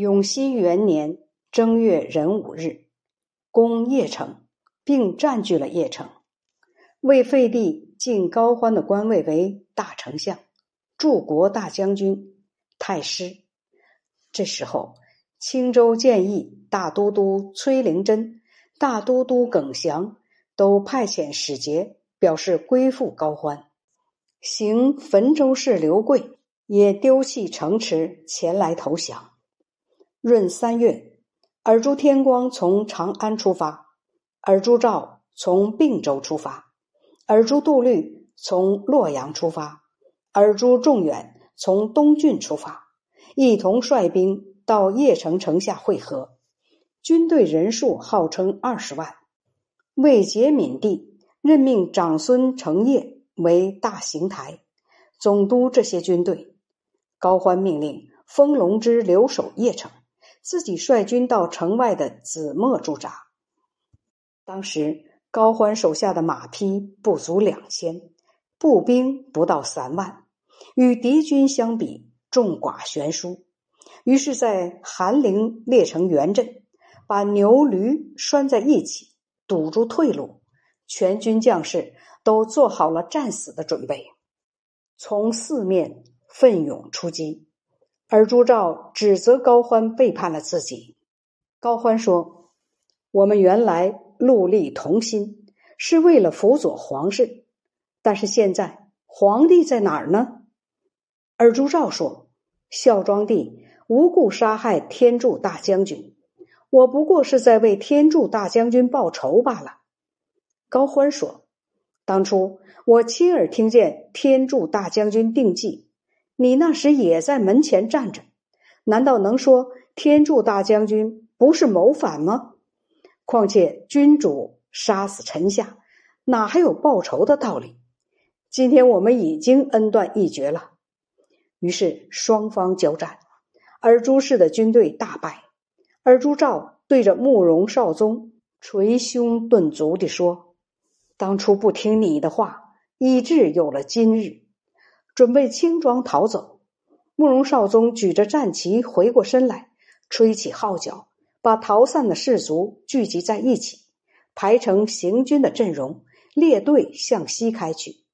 永熙元年正月壬午日，攻邺城，并占据了邺城。魏废帝晋高欢的官位为大丞相、柱国大将军、太师。这时候，青州建议大都督崔灵珍、大都督耿祥都派遣使节表示归附高欢。行汾州市刘贵也丢弃城池前来投降。闰三月，尔朱天光从长安出发，尔朱兆从并州出发。尔朱杜律从洛阳出发，尔朱仲远从东郡出发，一同率兵到邺城城下会合。军队人数号称二十万。魏杰敏帝任命长孙成业为大行台，总督这些军队。高欢命令封龙之留守邺城，自己率军到城外的子墨驻扎。当时。高欢手下的马匹不足两千，步兵不到三万，与敌军相比众寡悬殊。于是，在韩陵列成圆阵，把牛驴拴在一起，堵住退路。全军将士都做好了战死的准备，从四面奋勇出击。而朱兆指责高欢背叛了自己。高欢说：“我们原来。”戮力同心是为了辅佐皇室，但是现在皇帝在哪儿呢？尔朱兆说：“孝庄帝无故杀害天柱大将军，我不过是在为天柱大将军报仇罢了。”高欢说：“当初我亲耳听见天柱大将军定计，你那时也在门前站着，难道能说天柱大将军不是谋反吗？”况且君主杀死臣下，哪还有报仇的道理？今天我们已经恩断义绝了。于是双方交战，而朱氏的军队大败。而朱兆对着慕容绍宗捶胸顿足地说：“当初不听你的话，以致有了今日。”准备轻装逃走。慕容绍宗举着战旗回过身来，吹起号角。把逃散的士卒聚集在一起，排成行军的阵容，列队向西开去。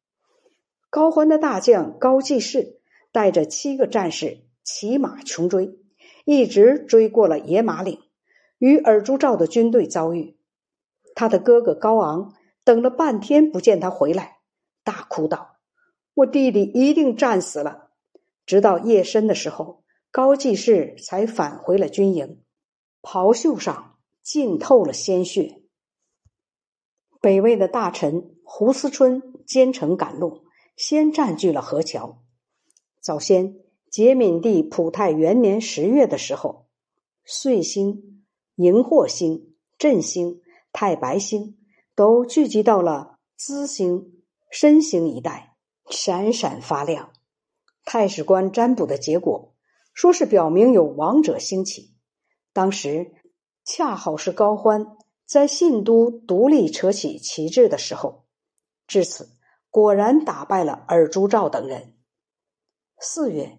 高欢的大将高继士带着七个战士骑马穷追，一直追过了野马岭，与尔朱兆的军队遭遇。他的哥哥高昂等了半天不见他回来，大哭道：“我弟弟一定战死了。”直到夜深的时候，高季氏才返回了军营。袍袖上浸透了鲜血。北魏的大臣胡思春兼程赶路，先占据了河桥。早先节敏帝普泰元年十月的时候，岁星、荧惑星、振星、太白星都聚集到了资星、申星一带，闪闪发亮。太史官占卜的结果，说是表明有王者兴起。当时恰好是高欢在信都独立扯起旗帜的时候，至此果然打败了尔朱兆等人。四月，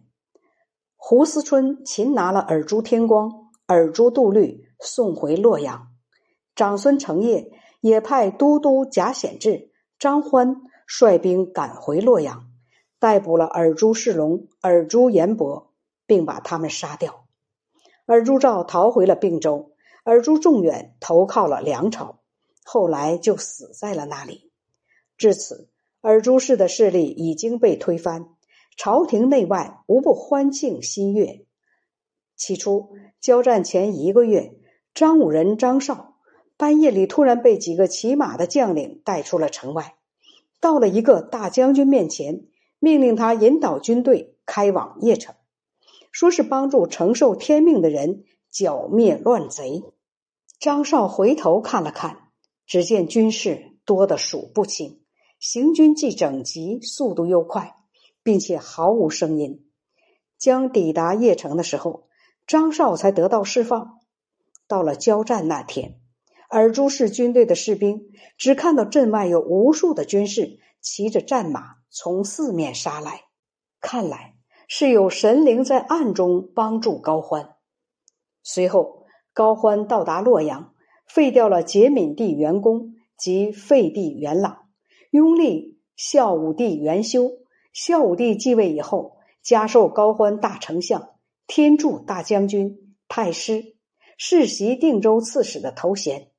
胡思春擒拿了尔朱天光、尔朱杜律，送回洛阳。长孙成业也派都督贾显志、张欢率兵赶回洛阳，逮捕了尔朱世龙、尔朱延伯，并把他们杀掉。尔朱兆逃回了并州，尔朱仲远投靠了梁朝，后来就死在了那里。至此，尔朱氏的势力已经被推翻，朝廷内外无不欢庆新月。起初，交战前一个月，张武人张绍半夜里突然被几个骑马的将领带出了城外，到了一个大将军面前，命令他引导军队开往邺城。说是帮助承受天命的人剿灭乱贼。张绍回头看了看，只见军士多得数不清，行军既整齐，速度又快，并且毫无声音。将抵达邺城的时候，张绍才得到释放。到了交战那天，尔朱氏军队的士兵只看到镇外有无数的军士骑着战马从四面杀来，看来。是有神灵在暗中帮助高欢。随后，高欢到达洛阳，废掉了节闵帝元恭及废帝元朗，拥立孝武帝元修。孝武帝继位以后，加授高欢大丞相、天柱大将军、太师、世袭定州刺史的头衔，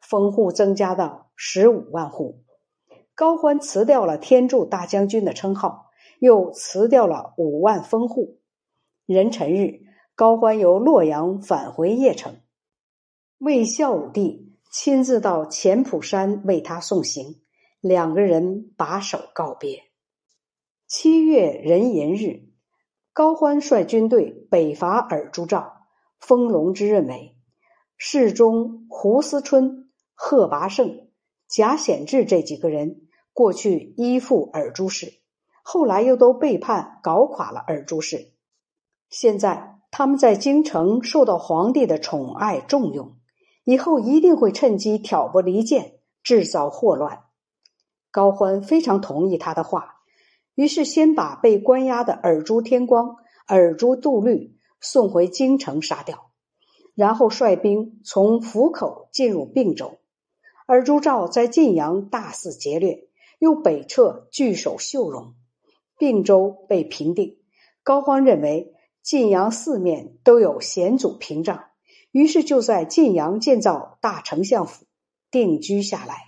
封户增加到十五万户。高欢辞掉了天柱大将军的称号，又辞掉了五万封户。壬辰日，高欢由洛阳返回邺城，魏孝武帝亲自到前埔山为他送行，两个人把手告别。七月壬寅日，高欢率军队北伐尔朱兆，封龙之任为侍中胡思春、贺拔胜、贾显志这几个人，过去依附尔朱氏，后来又都背叛，搞垮了尔朱氏。现在他们在京城受到皇帝的宠爱重用，以后一定会趁机挑拨离间，制造祸乱。高欢非常同意他的话。于是，先把被关押的尔朱天光、尔朱杜律送回京城杀掉，然后率兵从府口进入并州。而朱兆在晋阳大肆劫掠，又北撤据守秀容，并州被平定。高欢认为晋阳四面都有险阻屏障，于是就在晋阳建造大丞相府，定居下来。